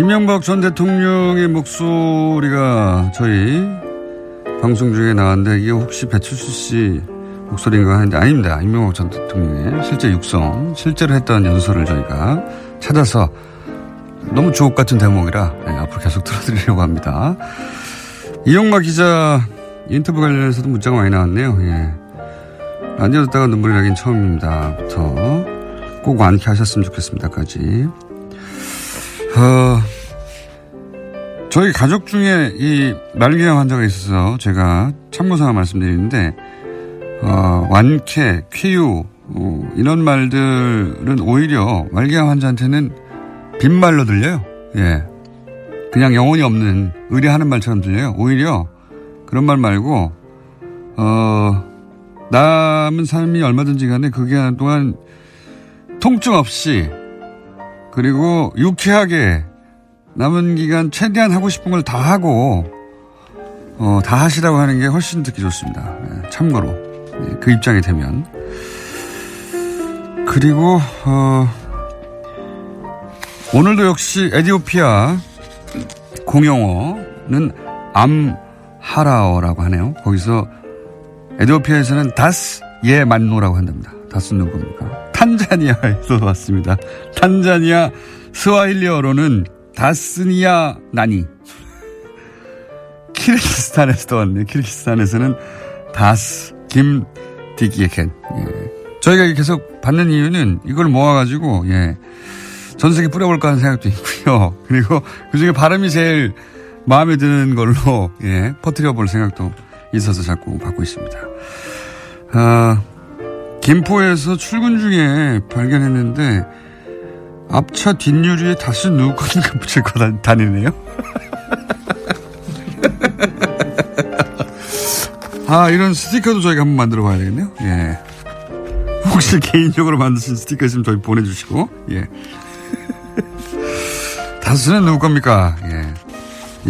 이명박 전 대통령의 목소리가 저희 방송 중에 나왔는데 이게 혹시 배철수 씨 목소리인가 하는데 아닙니다. 이명박 전 대통령의 실제 육성, 실제로 했던 연설을 저희가 찾아서 너무 주옥 같은 대목이라 네, 앞으로 계속 들어드리려고 합니다. 이용마 기자 인터뷰 관련해서도 문자가 많이 나왔네요. 예. 라디오 듣다가 눈물이 나긴 처음입니다.부터 꼭 완쾌하셨으면 좋겠습니다.까지. 어, 저희 가족 중에 이 말기암 환자가 있어서 제가 참고사항 말씀드리는데, 어, 완쾌, 쾌유, 어, 이런 말들은 오히려 말기암 환자한테는 빈말로 들려요. 예. 그냥 영혼이 없는 의뢰하는 말처럼 들려요. 오히려 그런 말 말고, 어, 남은 삶이 얼마든지 간에 그 기간 동안 통증 없이 그리고 유쾌하게 남은 기간 최대한 하고 싶은 걸 다 하고 어, 다 하시라고 하는 게 훨씬 듣기 좋습니다. 네, 참고로 네, 그 입장이 되면 그리고 어, 오늘도 역시 에디오피아 공용어는 암하라어라고 하네요. 거기서 에디오피아에서는 다스 예 만노라고 한답니다. 다스 누굽니까? 탄자니아에서 왔습니다. 탄자니아 스와힐리어로는 다스니아 나니. 키르기스탄에서도 왔네요. 키르기스탄에서는 다스 김 디기에켄. 예. 저희가 계속 받는 이유는 이걸 모아가지고 예. 전 세계 뿌려볼까 하는 생각도 있고요. 그리고 그중에 발음이 제일 마음에 드는 걸로 예, 퍼뜨려 볼 생각도 있어서 자꾸 받고 있습니다. 아, 김포에서 출근 중에 발견했는데 앞차 뒷유리에 다시 누구 건가 붙일 거 다니네요. 아, 이런 스티커도 저희가 한번 만들어 봐야 되겠네요. 예. 혹시 개인적으로 만드신 스티커 있으면 저희 보내주시고, 예. 다수는 누구 겁니까? 예.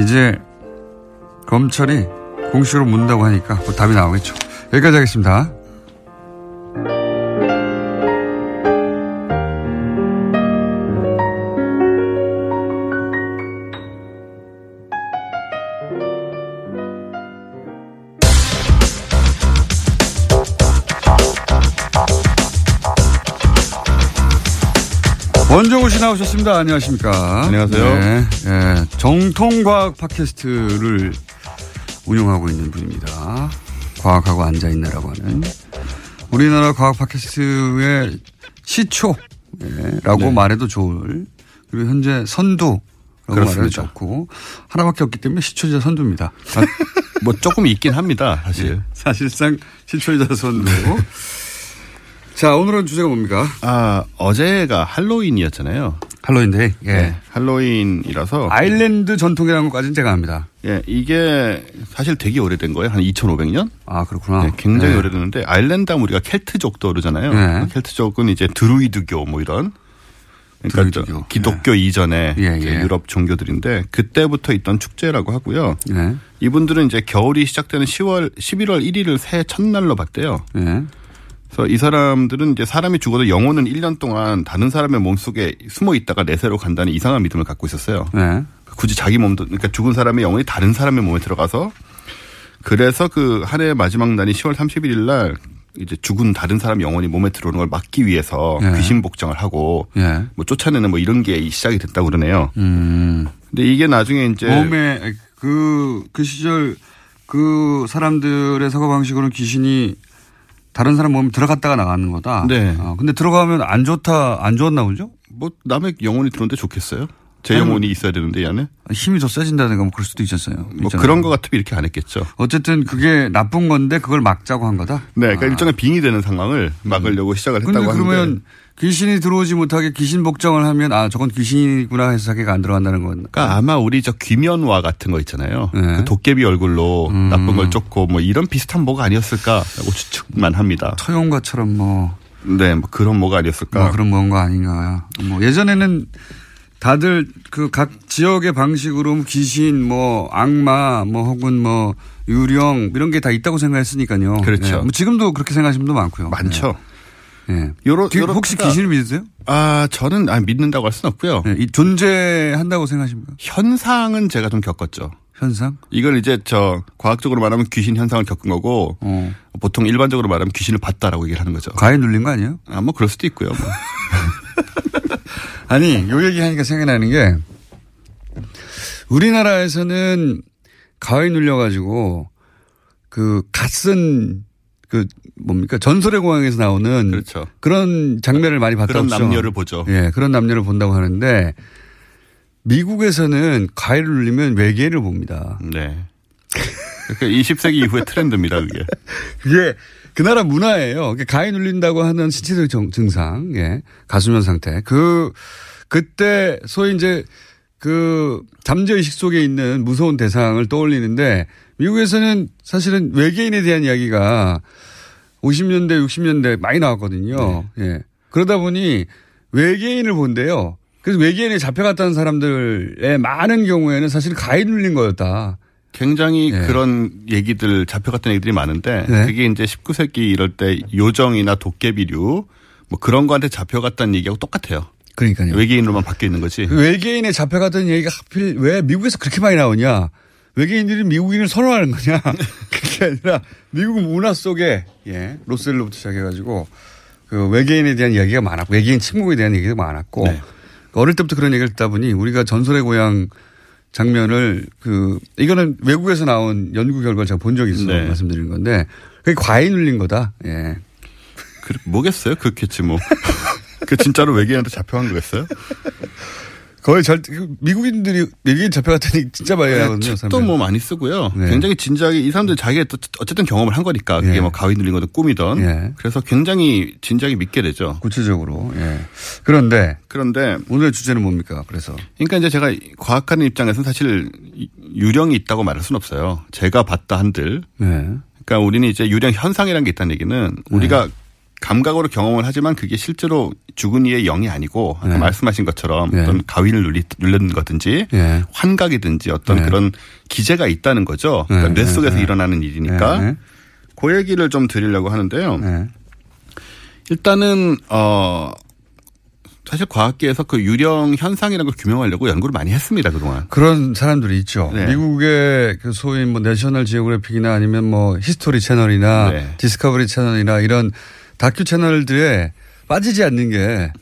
이제 검찰이 공식으로 묻는다고 하니까 뭐 답이 나오겠죠. 여기까지 하겠습니다. 나오셨습니다. 안녕하십니까. 안녕하세요. 네, 네, 정통과학 팟캐스트를 운영하고 있는 분입니다. 과학하고 앉아있네라고 하는. 우리나라 과학 팟캐스트의 시초라고 네. 말해도 좋을. 그리고 현재 선두라고 말해도 좋고. 하나밖에 없기 때문에 시초자 선두입니다. 아, 뭐 조금 있긴 합니다. 사실. 네, 사실상 시초자 선두. 자, 오늘은 주제가 뭡니까? 아, 어제가 할로윈이었잖아요. 할로윈 데이? 예. 네, 할로윈이라서. 아일랜드 전통이라는 것까지는 제가 압니다. 예, 이게 사실 되게 오래된 거예요. 한 2,500년? 아, 그렇구나. 네, 굉장히 네. 오래됐는데, 아일랜드 하면 우리가 켈트족도 그러잖아요. 네. 켈트족은 이제 드루이드교 뭐 이런 그러니까 저 기독교 이전에 예, 예. 유럽 종교들인데 그때부터 있던 축제라고 하고요. 예. 이분들은 이제 겨울이 시작되는 10월 11월 1일을 새해 첫날로 봤대요. 예. 그래서 이 사람들은 이제 사람이 죽어도 영혼은 1년 동안 다른 사람의 몸속에 숨어 있다가 내세로 간다는 이상한 믿음을 갖고 있었어요. 예. 굳이 자기 몸도 그러니까 죽은 사람의 영혼이 다른 사람의 몸에 들어가서 그래서 그 한 해의 마지막 날인 10월 31일 날 이제 죽은 다른 사람 영혼이 몸에 들어오는 걸 막기 위해서 예. 귀신 복장을 하고 예. 뭐 쫓아내는 뭐 이런 게 시작이 됐다고 그러네요. 음. 근데 이게 나중에 이제 몸에 그, 그 시절 그 사람들의 사고 방식으로는 귀신이 다른 사람 몸에 들어갔다가 나가는 거다. 네. 어, 근데 들어가면 안 좋다, 안 좋았나 보죠? 뭐 남의 영혼이 들어오는데 좋겠어요? 제 아니, 영혼이 있어야 되는데 이 안에 힘이 더 세진다든가 뭐 그럴 수도 있었어요. 뭐 있잖아요. 그런 거 같으면 이렇게 안 했겠죠. 어쨌든 그게 나쁜 건데 그걸 막자고 한 거다. 네, 그러니까 일종의 빙이 되는 상황을 막으려고 시작을 아. 근데 했다고 그러면 하는데 귀신이 들어오지 못하게 귀신 복장을 하면 아 저건 귀신이구나 해서 자기가 안 들어간다는 건. 그러니까 아마 우리 저 귀면화 같은 거 있잖아요. 네. 그 도깨비 얼굴로 음. 나쁜 걸 쫓고 뭐 이런 비슷한 뭐가 아니었을까라고 추측만 합니다. 처용과처럼 뭐. 네, 뭐 그런 뭐가 아니었을까. 뭐 그런 뭔가 아닌가. 뭐 예전에는 다들 그 각 지역의 방식으로 뭐 귀신, 뭐 악마, 뭐 혹은 뭐 유령 이런 게 다 있다고 생각했으니까요. 그렇죠. 예. 뭐 지금도 그렇게 생각하시는 분도 많고요. 많죠. 예. 예. 요러, 기- 요러 혹시 귀신을 믿으세요? 아, 저는 아, 믿는다고 할 수는 없고요. 예, 이 존재한다고 생각하십니까? 현상은 제가 좀 겪었죠. 현상? 이걸 이제 저 과학적으로 말하면 귀신 현상을 겪은 거고 어. 보통 일반적으로 말하면 귀신을 봤다라고 얘기를 하는 거죠. 과에 눌린 거 아니에요? 아, 뭐 그럴 수도 있고요. 뭐. 아니, 요 얘기 하니까 생각나는 게 우리나라에서는 가위 눌려가지고 그 갓쓴 그 뭡니까 전설의 공항에서 나오는 그렇죠. 런 장면을 많이 봤다고 그런. 남녀를 보죠. 예, 그런 남녀를 본다고 하는데 미국에서는 가위를 눌리면 외계인을 봅니다. 네. 그러니까 20세기 이후의 트렌드입니다, 그게. 그게 그 나라 문화예요. 그게 가위 눌린다고 하는 신체적 정- 증상, 예, 가수면 상태. 그 그때 소위 이제 그 잠재 의식 속에 있는 무서운 대상을 떠올리는데 미국에서는 사실은 외계인에 대한 이야기가 50년대, 60년대 많이 나왔거든요. 예. 그러다 보니 외계인을 본대요. 그래서 외계인에 잡혀갔다는 사람들의 많은 경우에는 사실 가위 눌린 거였다. 굉장히 예. 그런 얘기들 잡혀갔던 얘기들이 많은데 네. 그게 이제 19세기 이럴 때 요정이나 도깨비류 뭐 그런 거한테 잡혀갔다는 얘기하고 똑같아요. 그러니까요. 외계인으로만 바뀌어 있는 거지. 그 외계인에 잡혀갔던 얘기가 하필 왜 미국에서 그렇게 많이 나오냐. 외계인들이 미국인을 선호하는 거냐. 그게 아니라 미국 문화 속에, 예, 로스웰로부터 시작해가지고 그 외계인에 대한 이야기가 많았고, 외계인 침묵에 대한 얘기가 많았고, 네. 어릴 때부터 그런 얘기를 듣다 보니 우리가 전설의 고향 장면을 그, 이거는 외국에서 나온 연구 결과를 제가 본 적이 있어요. 네. 말씀드리는 건데, 그게 과잉 눌린 거다. 예. 그, 뭐겠어요? 그렇겠지 뭐. 그 진짜로 외계인한테 잡혀간 거겠어요? 거의 절, 미국인들이 외계인 잡혀갔더니 진짜 많이 나거든요. 책도 사람들이. 뭐 많이 쓰고요. 네. 굉장히 진지하게 이 사람들 자기가 또 어쨌든 경험을 한 거니까 그게 예. 뭐 가위 눌린 거든 꿈이든 예. 그래서 굉장히 진지하게 믿게 되죠. 구체적으로. 예. 그런데 그런데 오늘의 주제는 뭡니까? 그래서 그러니까 이제 제가 과학하는 입장에서는 사실 유령이 있다고 말할 수는 없어요. 제가 봤다 한들. 네. 그러니까 우리는 이제 유령 현상이라는 게 있다는 얘기는 우리가 감각으로 경험을 하지만 그게 실제로 죽은 이의 영이 아니고 아까 네. 말씀하신 것처럼 네. 어떤 가위를 눌리, 눌린 거든지 예. 환각이든지 어떤 네. 그런 기제가 있다는 거죠. 그러니까 네. 뇌 속에서 네. 일어나는 일이니까 네. 그 얘기를 좀 드리려고 하는데요. 네. 일단은 어 사실 과학계에서 그 유령 현상이라는 걸 규명하려고 연구를 많이 했습니다 그동안. 그런 사람들이 있죠. 네. 미국의 그 소위 뭐 National Geographic이나 아니면 뭐 History Channel이나 네. Discovery Channel이나 이런 다큐 채널들에 빠지지 않는 게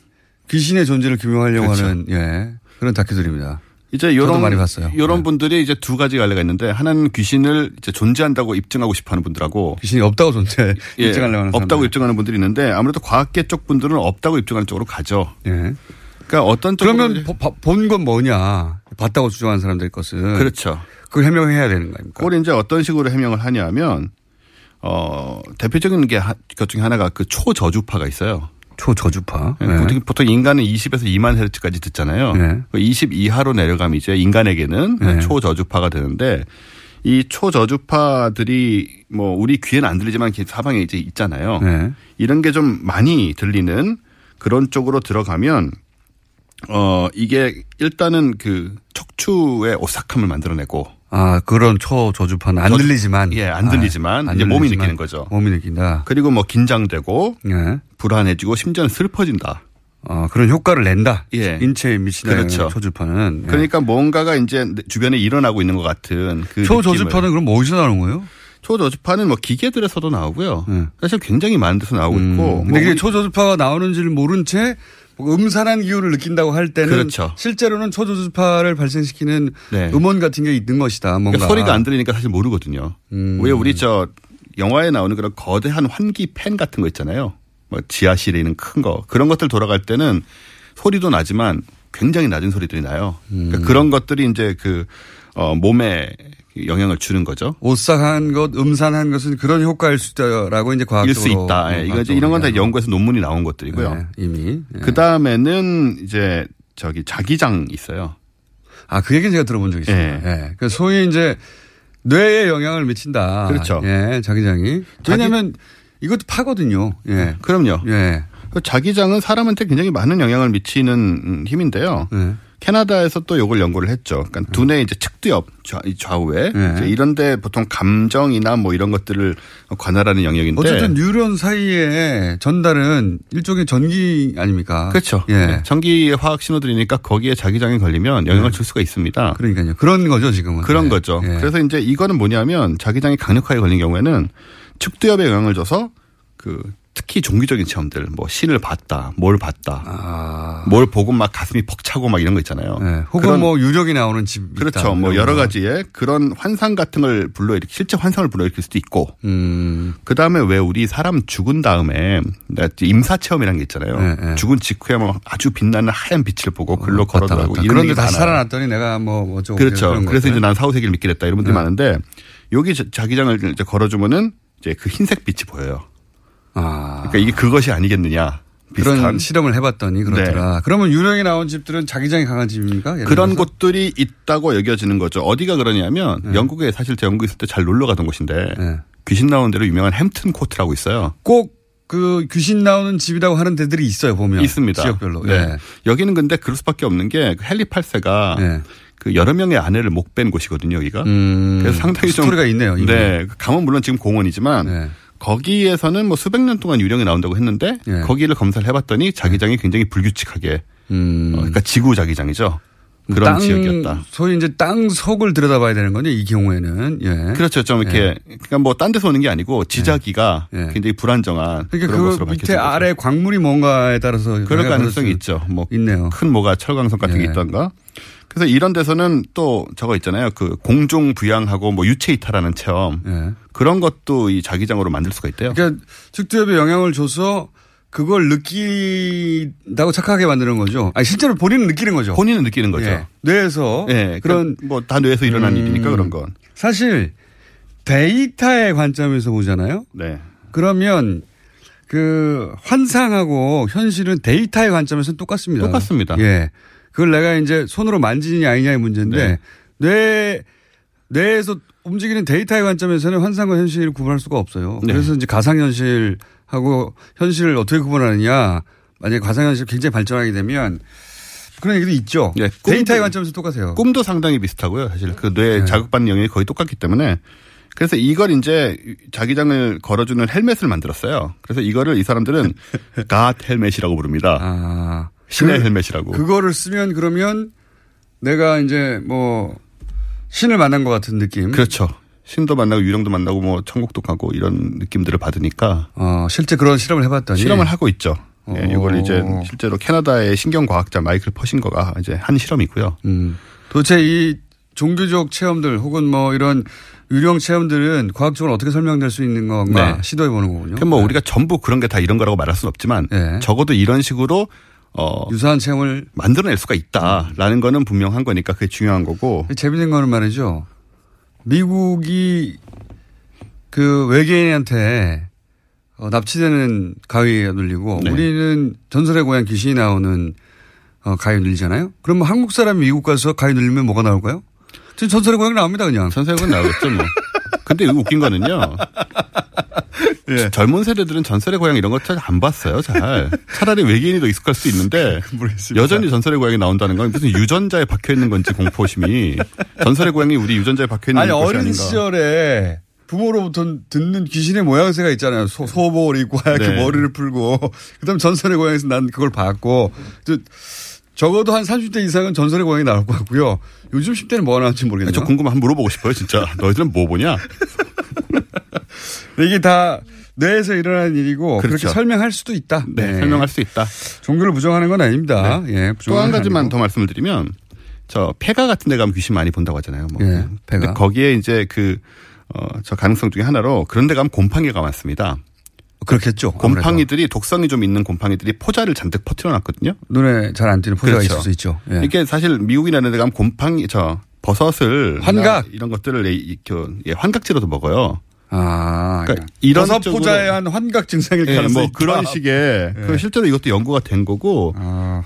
귀신의 존재를 규명하려고 그렇죠. 하는 예. 그런 다큐들입니다. 이제 이런 많이 봤어요. 이런 네. 분들이 이제 두 가지 갈래가 있는데 하나는 귀신을 이제 존재한다고 입증하고 싶어 하는 분들하고 귀신이 없다고 존재 예, 입증하려고 하는 없다고 사람들. 입증하는 분들이 있는데 아무래도 과학계 쪽 분들은 없다고 입증하는 쪽으로 가죠. 예. 그러니까 어떤 쪽으로 그러면 본 건 뭐냐? 봤다고 주장하는 사람들 것은 그렇죠. 그걸 해명해야 되는 거 아닙니까? 그걸 이제 어떤 식으로 해명을 하냐면 어 대표적인 게 것 중에 하나가 그 초저주파가 있어요. 초저주파. 네. 네. 보통, 인간은 20에서 2만 헤르츠까지 듣잖아요. 네. 20 이하로 내려가면 이제 인간에게는 네. 초저주파가 되는데 이 초저주파들이 뭐 우리 귀에는 안 들리지만 사방에 이제 있잖아요. 네. 이런 게 좀 많이 들리는 그런 쪽으로 들어가면 어 이게 일단은 그 척추의 오싹함을 만들어내고 아 그런 초저주파는 안 저주- 들리지만 예, 안 들리지만 아, 안 이제 몸이 들리지만 느끼는 거죠. 몸이 느낀다. 그리고 뭐 긴장되고 예. 불안해지고 심지어는 슬퍼진다. 어, 그런 효과를 낸다. 예. 인체에 미치는 그렇죠. 초주파는. 예. 그러니까 뭔가가 이제 주변에 일어나고 있는 것 같은 그 초저주파는 그럼 어디서 나오는 거예요? 초저주파는 뭐 기계들에서도 나오고요. 사실 굉장히 많은 데서 나오고 있고. 음. 뭐 근데 이게 우리- 초저주파가 나오는지를 모른 채뭐 음산한 기운을 느낀다고 할 때는 그렇죠. 실제로는 초저주파를 발생시키는 네. 음원 같은 게 있는 것이다. 뭔가 그러니까 소리가 안 들리니까 사실 모르거든요. 음. 왜 우리 저 영화에 나오는 그런 거대한 환기 팬 같은 거 있잖아요. 뭐 지하실에 있는 큰 거. 그런 것들 돌아갈 때는 소리도 나지만 굉장히 낮은 소리들이 나요. 음. 그러니까 그런 것들이 이제 그, 어, 몸에 영향을 주는 거죠. 오싹한 것, 음산한 것은 그런 효과일 수 있다라고 이제 일 과학적으로 수 있다. 예, 이거 이제 이런 건 다 연구에서 논문이 나온 것들이고요. 네, 이미. 예. 그 다음에는 이제 저기 자기장 있어요. 아, 그 얘기는 제가 들어본 적이 있어요. 예. 예. 그 소위 이제 뇌에 영향을 미친다. 그렇죠. 예, 자기장이. 왜냐면 이것도 파거든요. 예. 그럼요. 예. 그 자기장은 사람한테 굉장히 많은 영향을 미치는 음, 힘인데요. 예. 캐나다에서 또 이걸 연구를 했죠. 그러니까 두뇌 이제 측두엽 좌- 좌우에 네. 이런데 보통 감정이나 뭐 이런 것들을 관할하는 영역인데 어쨌든 뉴런 사이에 전달은 일종의 전기 아닙니까? 그렇죠. 예. 네. 전기의 화학 신호들이니까 거기에 자기장이 걸리면 영향을 줄 수가 있습니다. 그러니까요. 그런 거죠, 지금은. 그런 예. 거죠. 예. 그래서 이제 이거는 뭐냐면 자기장이 강력하게 걸린 경우에는 측두엽에 영향을 줘서 그 특히 종교적인 체험들, 뭐 신을 봤다, 뭘 봤다, 뭘 보고 막 가슴이 벅차고 막 이런 거 있잖아요. 아. 예. 혹은 뭐 유령이 나오는 집. 그렇죠. 뭐 여러 거. 가지의 그런 환상 같은 걸 불러일으키 실제 환상을 불러일으킬 수도 있고. 음. 그 다음에 왜 우리 사람 죽은 다음에 임사 체험이라는 게 있잖아요. 네, 네. 죽은 직후에 뭐 아주 빛나는 하얀 빛을 보고 글로 걸어들어가고 이런 그런데 다시 많아요. 살아났더니 내가 뭐 어쩌고 그렇죠. 그래서. 이제 난 사후세계를 믿게 됐다 이런 분들이 네. 많은데 여기 자- 자기장을 이제 걸어주면은 이제 그 흰색 빛이 보여요. 아. 그러니까 이게 그것이 아니겠느냐. 그런 비슷한. 네. 실험을 해봤더니 그렇더라. 그러면 유령이 나온 집들은 자기장이 강한 집입니까? 그런? 곳들이 있다고 여겨지는 거죠. 어디가 그러냐면 영국에 사실 제 영국에 있을 때 잘 놀러 가던 곳인데 네. 귀신 나오는 대로 유명한 햄튼 코트라고 있어요. 꼭 그 귀신 나오는 집이라고 하는 데들이 있어요 보면 있습니다. 지역별로. 네. 예. 여기는 근데 그럴 수밖에 없는 게 헨리 8세가 그 여러 명의 아내를 못뺀 곳이거든요, 여기가. 음, 그래서 상당히 좀 스토리가 있네요. 이미. 네, 감은 물론 지금 공원이지만 거기에서는 뭐 수백 년 동안 유령이 나온다고 했는데 예. 거기를 검사를 해봤더니 자기장이 굉장히 불규칙하게, 음. 어, 그러니까 지구 자기장이죠. 그런 땅, 지역이었다. 소위 이제 땅 속을 들여다봐야 되는 거죠. 이 경우에는. 예. 그렇죠. 좀 이렇게 예. 그러니까 뭐 딴 데서 오는 게 아니고 지자기가 굉장히 불안정한 그러니까 그런 그 것으로 밑에 밝혀진 거죠. 아래 광물이 뭔가에 따라서 그럴 가능성이 있죠. 뭐 있네요. 큰 뭐가 철광석 같은 예. 게 있던가. 그래서 이런 데서는 또 저거 있잖아요. 그 공중 부양하고 뭐 유체 이탈하는 체험 예. 그런 것도 이 자기장으로 만들 수가 있대요. 그러니까 측두엽에 영향을 줘서 그걸 느낀다고 착하게 만드는 거죠. 아니 실제로 본인은 느끼는 거죠. 본인은 느끼는 거죠. 예. 뇌에서 예, 그런 뭐다 뇌에서 일어난 음. 일이니까 그런 건. 사실 데이터의 관점에서 보잖아요. 네. 그러면 그 환상하고 현실은 데이터의 관점에서는 똑같습니다. 똑같습니다. 예. 그걸 내가 이제 손으로 만지느냐 아니냐의 문제인데 뇌 뇌에서 움직이는 데이터의 관점에서는 환상과 현실을 구분할 수가 없어요. 네. 그래서 이제 가상현실하고 현실을 어떻게 구분하느냐. 만약에 가상현실 굉장히 발전하게 되면 그런 얘기도 있죠. 네, 데이터의 꿈도- 관점에서 똑같아요. 꿈도 상당히 비슷하고요. 사실 그뇌 네. 자극받는 영역이 거의 똑같기 때문에 그래서 이걸 이제 자기장을 걸어주는 헬멧을 만들었어요. 그래서 이거를 이 사람들은 God Helmet이라고 부릅니다. 신의 그- 헬멧이라고. 그거를 쓰면 그러면 내가 이제 뭐 신을 만난 것 같은 느낌. 그렇죠. 신도 만나고 유령도 만나고 뭐 천국도 가고 이런 느낌들을 받으니까 어, 실제 그런 실험을 해봤더니 실험을 하고 있죠. 예, 어. 이걸 이제 실제로 캐나다의 신경과학자 마이클 퍼싱거가 이제 한 실험이고요. 음. 도대체 이 종교적 체험들 혹은 뭐 이런 유령 체험들은 과학적으로 어떻게 설명될 수 있는 건가 네. 시도해 보는 거군요. 그럼 뭐 우리가 전부 그런 게 다 이런 거라고 말할 수는 없지만 네. 적어도 이런 식으로 어 유사한 체험을 만들어낼 수가 있다라는 거는 분명한 거니까 그게 중요한 거고. 재밌는 거는 말이죠. 미국이 그 외계인한테 어, 납치되는 가위에 눌리고 네. 우리는 전설의 고향 귀신이 나오는 어, 가위 눌리잖아요. 그럼 뭐 한국 사람이 미국 가서 가위 눌리면 뭐가 나올까요? 지금 전설의 고향 나옵니다 그냥. 전설의 고향 나오겠죠 뭐. 근데 웃긴 거는요. 예. 젊은 세대들은 전설의 고향 이런 거 잘 안 봤어요. 잘. 차라리 외계인이 더 익숙할 수 있는데 여전히 전설의 고향이 나온다는 건 무슨 유전자에 박혀 있는 건지 공포심이 전설의 고향이 우리 유전자에 박혀 있는 아니 어린 아닌가. 시절에 부모로부터 듣는 귀신의 모양새가 있잖아요. 소, 소복을 입고 하얗게 네. 머리를 풀고 그다음 전설의 고향에서 난 그걸 봤고 저, 적어도 한 30대 이상은 전설의 고향이 나올 것 같고요. 요즘 10대는 뭐가 나올지 모르겠네요. 저 궁금한 한번 물어보고 싶어요. 진짜 너희들은 뭐 보냐? 이게 다 뇌에서 일어나는 일이고 그렇게 그렇죠. 설명할 수도 있다. 네, 설명할 수 있다. 종교를 부정하는 건 아닙니다. 예, 또 부정하는 한건 가지만 아니고. 더 말씀을 드리면 저 폐가 같은 데 가면 귀신 많이 본다고 하잖아요. 뭐. 예, 폐가. 근데 거기에 이제 그, 어, 저 가능성 중에 하나로 그런 데 가면 곰팡이가 많습니다. 그렇겠죠. 곰팡이들이 독성이 좀 있는 곰팡이들이 포자를 잔뜩 퍼뜨려 놨거든요. 눈에 잘 안 띄는 포자가 있을 수 있죠. 예. 이게 사실 미국이나 이런 데 가면 곰팡이, 저, 버섯을. 환각. 이런 것들을 예, 환각지로도 먹어요. 아, 그러니까 이런 버섯 포자에 한 환각 증상일 예, 가능성이 뭐. 그런 식의 예. 그 실제로 이것도 연구가 된 거고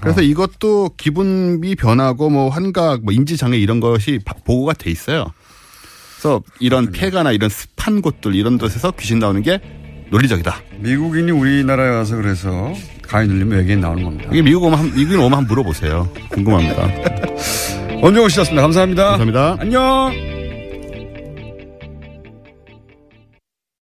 그래서 이것도 기분이 변하고 뭐 환각 뭐 인지 장애 이런 것이 바- 보고가 돼 있어요. 그래서 이런 폐가나 이런 습한 곳들 이런 곳에서 귀신 나오는 게 논리적이다. 미국인이 우리나라에 와서 그래서 가위 눌리면 외계인 나오는 겁니다. 이게 미국 오면 한, 미국인 오면 한번 물어보세요. 궁금합니다. 원정호 씨였습니다. 감사합니다. 감사합니다. 안녕.